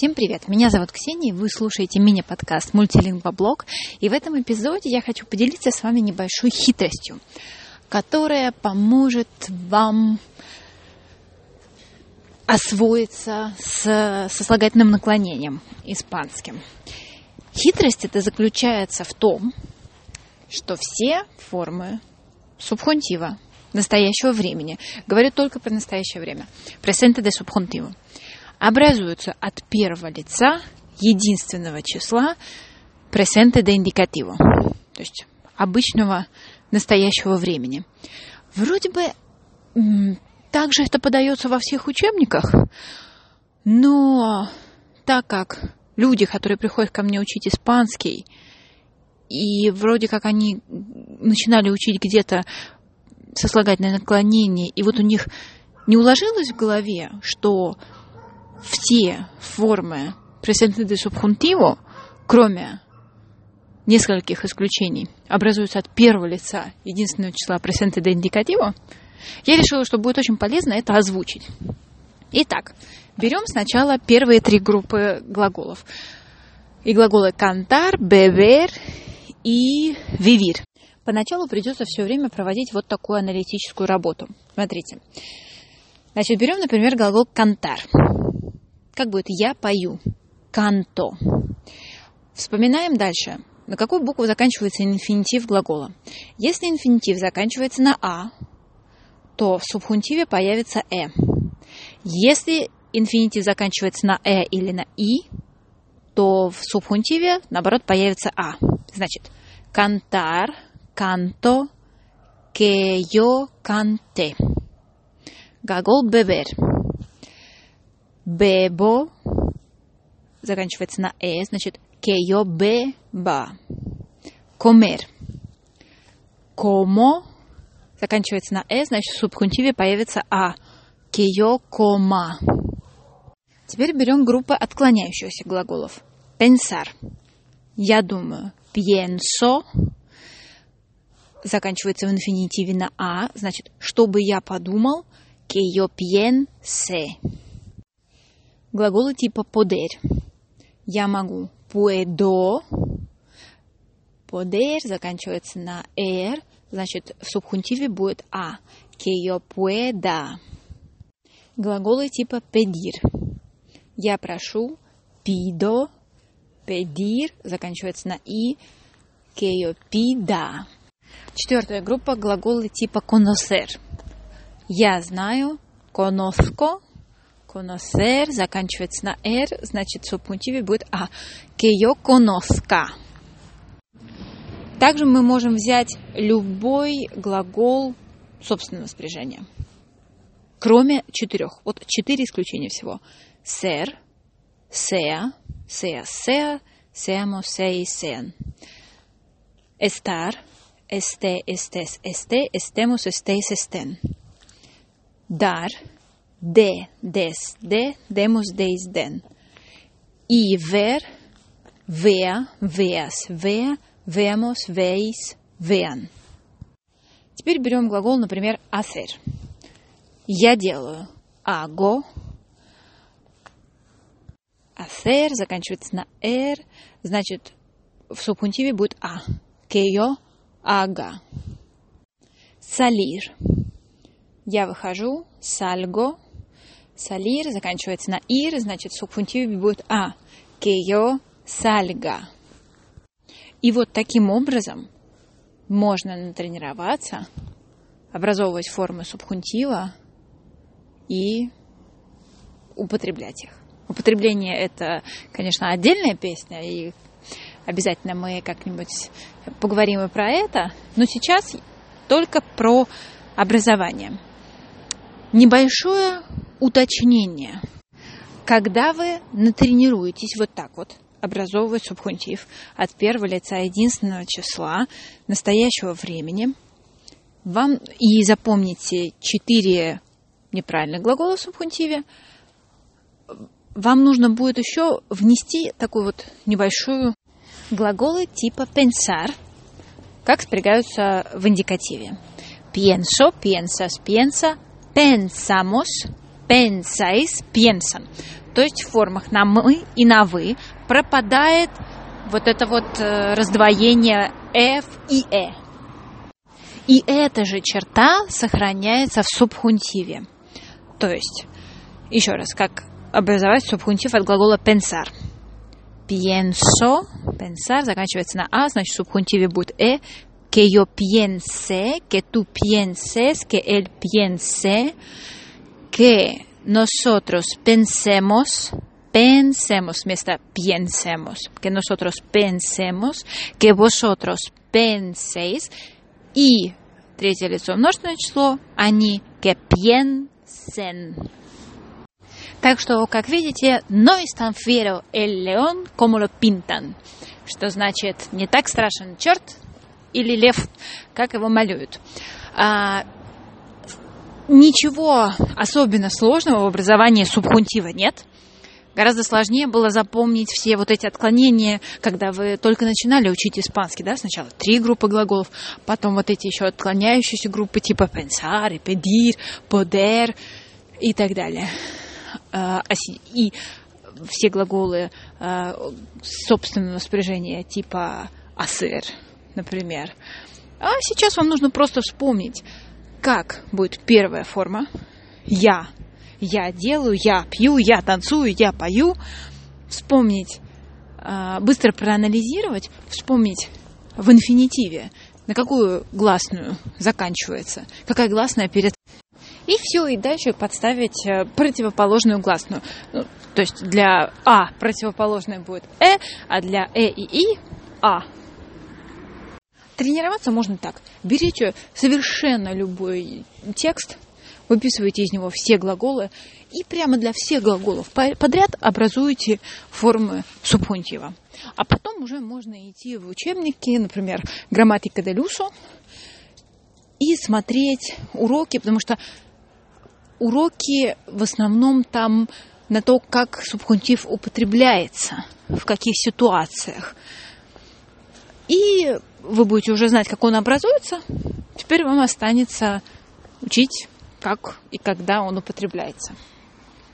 Всем привет! Меня зовут Ксения, вы слушаете мини-подкаст «Мультилингвоблог», и в этом эпизоде я хочу поделиться с вами небольшой хитростью, которая поможет вам освоиться с сослагательным наклонением испанским. Хитрость это заключается в том, что все формы субхунтива настоящего времени, говорю только про настоящее время, presente de subjuntivo, образуются от первого лица единственного числа presente de indicativo, то есть обычного настоящего времени. Вроде бы также это подается во всех учебниках, но так как люди, которые приходят ко мне учить испанский, и вроде как они начинали учить где-то сослагательное наклонение, и вот у них не уложилось в голове, что все формы de subjuntivo, кроме нескольких исключений, образуются от первого лица единственного числа de indicativo, я решила, что будет очень полезно это озвучить. Итак, берем сначала первые три группы глаголов. И глаголы cantar, beber и vivir. Поначалу придется все время проводить вот такую аналитическую работу. Смотрите. Значит, берем, например, глагол cantar. Как будет «я пою»? Канто. Вспоминаем дальше. На какую букву заканчивается инфинитив глагола? Если инфинитив заканчивается на «а», то в субхунтиве появится «э». Если инфинитив заканчивается на «э» или на «и», то в субхунтиве, наоборот, появится «а». Значит, «кантар», «канто», «que yo cante». Глагол «beber». Бебо заканчивается на э, значит yo beba. Comer. Como заканчивается на э, значит в субхунтиве появится а. Yo coma. Теперь берем группы отклоняющихся глаголов. Pensar. Я думаю. Pienso. Заканчивается в инфинитиве на а, значит, чтобы я подумал. Que yo piense. Глаголы типа poder. Я могу. Puedo. Poder заканчивается на er, значит, в субхунтиве будет а. Que yo pueda. Глаголы типа pedir. Я прошу. Pido. Pedir заканчивается на и. Que yo pida. Четвертая группа глаголы типа conocer. Я знаю. Conozco Conocer заканчивается на R, значит, в субпунктиве будет А. Que yo conozca. Также мы можем взять любой глагол собственного спряжения. Кроме четырех. Вот четыре исключения всего. Ser, sea, sea, sea, seamos, sei, sean. Estar, este, estés, este, estemos, estéis, estén. Dar, de, des, de, demos, deis, den. И ver, vea, veas, vea, veamos, veis, vean. Теперь берем глагол, например, hacer. Я делаю. Hago. Hacer заканчивается на er, значит, в субхунтиве будет а. Que yo haga. Salir. Я выхожу. Salgo. Салир заканчивается на ир, значит, в субхунтиве будет а. Yo salga. И вот таким образом можно натренироваться, образовывать формы субхунтива и употреблять их. Употребление это, конечно, отдельная песня, и обязательно мы как-нибудь поговорим и про это, но сейчас только про образование. Небольшое уточнение. Когда вы натренируетесь вот так вот, образовывать субхунтив от первого лица единственного числа настоящего времени, вам и запомните четыре неправильных глагола в субхунтиве, вам нужно будет еще внести такую вот небольшую глаголы типа pensar, как спрягаются в индикативе. Pienso, piensas, piensa, pensamos, pensáis, piensan. то есть в формах на мы и на вы, пропадает вот это вот э, раздвоение F и E. И эта же черта сохраняется в субхунтиве. То есть, еще раз, как образовать субхунтив от глагола pensar. Pienso, pensar, заканчивается на а, значит в субхунтиве будет э, que yo piense, que tú pienses, que él piense, que nosotros pensemos, pensemos вместо pensemos, que nosotros pensemos, que vosotros penséis, и третье лицо множественное число, они que piensen. Так что, как видите, no es tan fiero el león como lo pintan, что значит не так страшен черт или лев, как его малюют. А, ничего особенно сложного в образовании субхунтива нет. Гораздо сложнее было запомнить все вот эти отклонения, когда вы только начинали учить испанский, да, сначала три группы глаголов, потом вот эти еще отклоняющиеся группы типа pensar, pedir, poder и так далее. А, и все глаголы а, собственного спряжения типа асер, например. А сейчас вам нужно просто вспомнить, как будет первая форма. Я. Я делаю, я пью, я танцую, я пою. Вспомнить, а, быстро проанализировать, вспомнить в инфинитиве, на какую гласную заканчивается, какая гласная перед и все, и дальше подставить э, противоположную гласную. Ну, то есть для А противоположная будет Э, а для Э и И А. Тренироваться можно так. Берите совершенно любой текст, выписываете из него все глаголы и прямо для всех глаголов подряд образуете формы субхунтива. А потом уже можно идти в учебники, например, грамматика де люсо, и смотреть уроки, потому что уроки в основном там на то, как субхунтив употребляется, в каких ситуациях. И вы будете уже знать, как он образуется. Теперь вам останется учить, как и когда он употребляется.